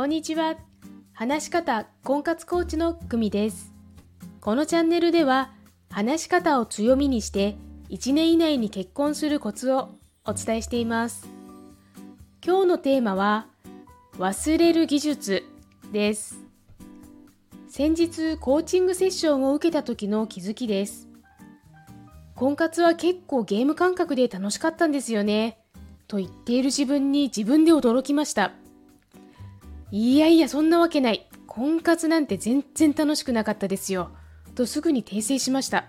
こんにちは。話し方婚活コーチの久美です。このチャンネルでは、話し方を強みにして、1年以内に結婚するコツをお伝えしています。今日のテーマは、忘れる技術です。先日、コーチングセッションを受けた時の気づきです。婚活は結構ゲーム感覚で楽しかったんですよね。と言っている自分に自分で驚きました。いやいや、そんなわけない。婚活なんて全然楽しくなかったですよ。とすぐに訂正しました。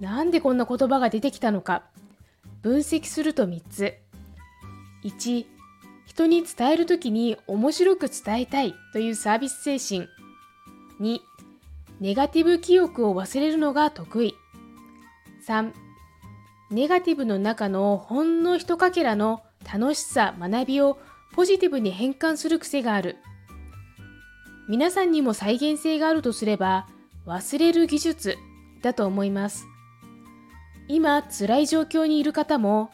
なんでこんな言葉が出てきたのか。分析すると3つ。1、人に伝えるときに面白く伝えたいというサービス精神。2、ネガティブ記憶を忘れるのが得意。3、ネガティブの中のほんの一かけらの楽しさ、学びをポジティブに変換する癖がある。皆さんにも再現性があるとすれば、忘れる技術だと思います。今、辛い状況にいる方も、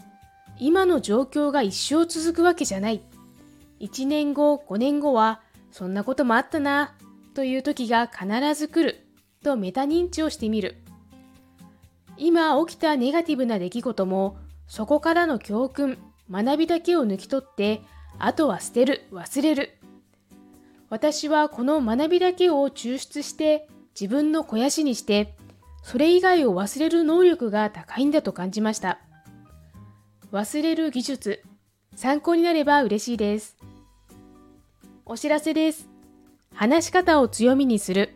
今の状況が一生続くわけじゃない。1年後、5年後は、そんなこともあったな、という時が必ず来る、とメタ認知をしてみる。今起きたネガティブな出来事も、そこからの教訓、学びだけを抜き取って、あとは捨てる、忘れる。私はこの学びだけを抽出して、自分の肥やしにして、それ以外を忘れる能力が高いんだと感じました。忘れる技術、参考になれば嬉しいです。お知らせです。話し方を強みにする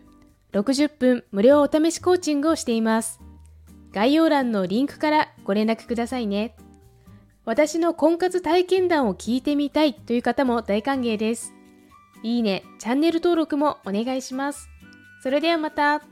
60分無料お試しコーチングをしています。概要欄のリンクからご連絡くださいね。私の婚活体験談を聞いてみたいという方も大歓迎です。いいね、チャンネル登録もお願いします。それではまた。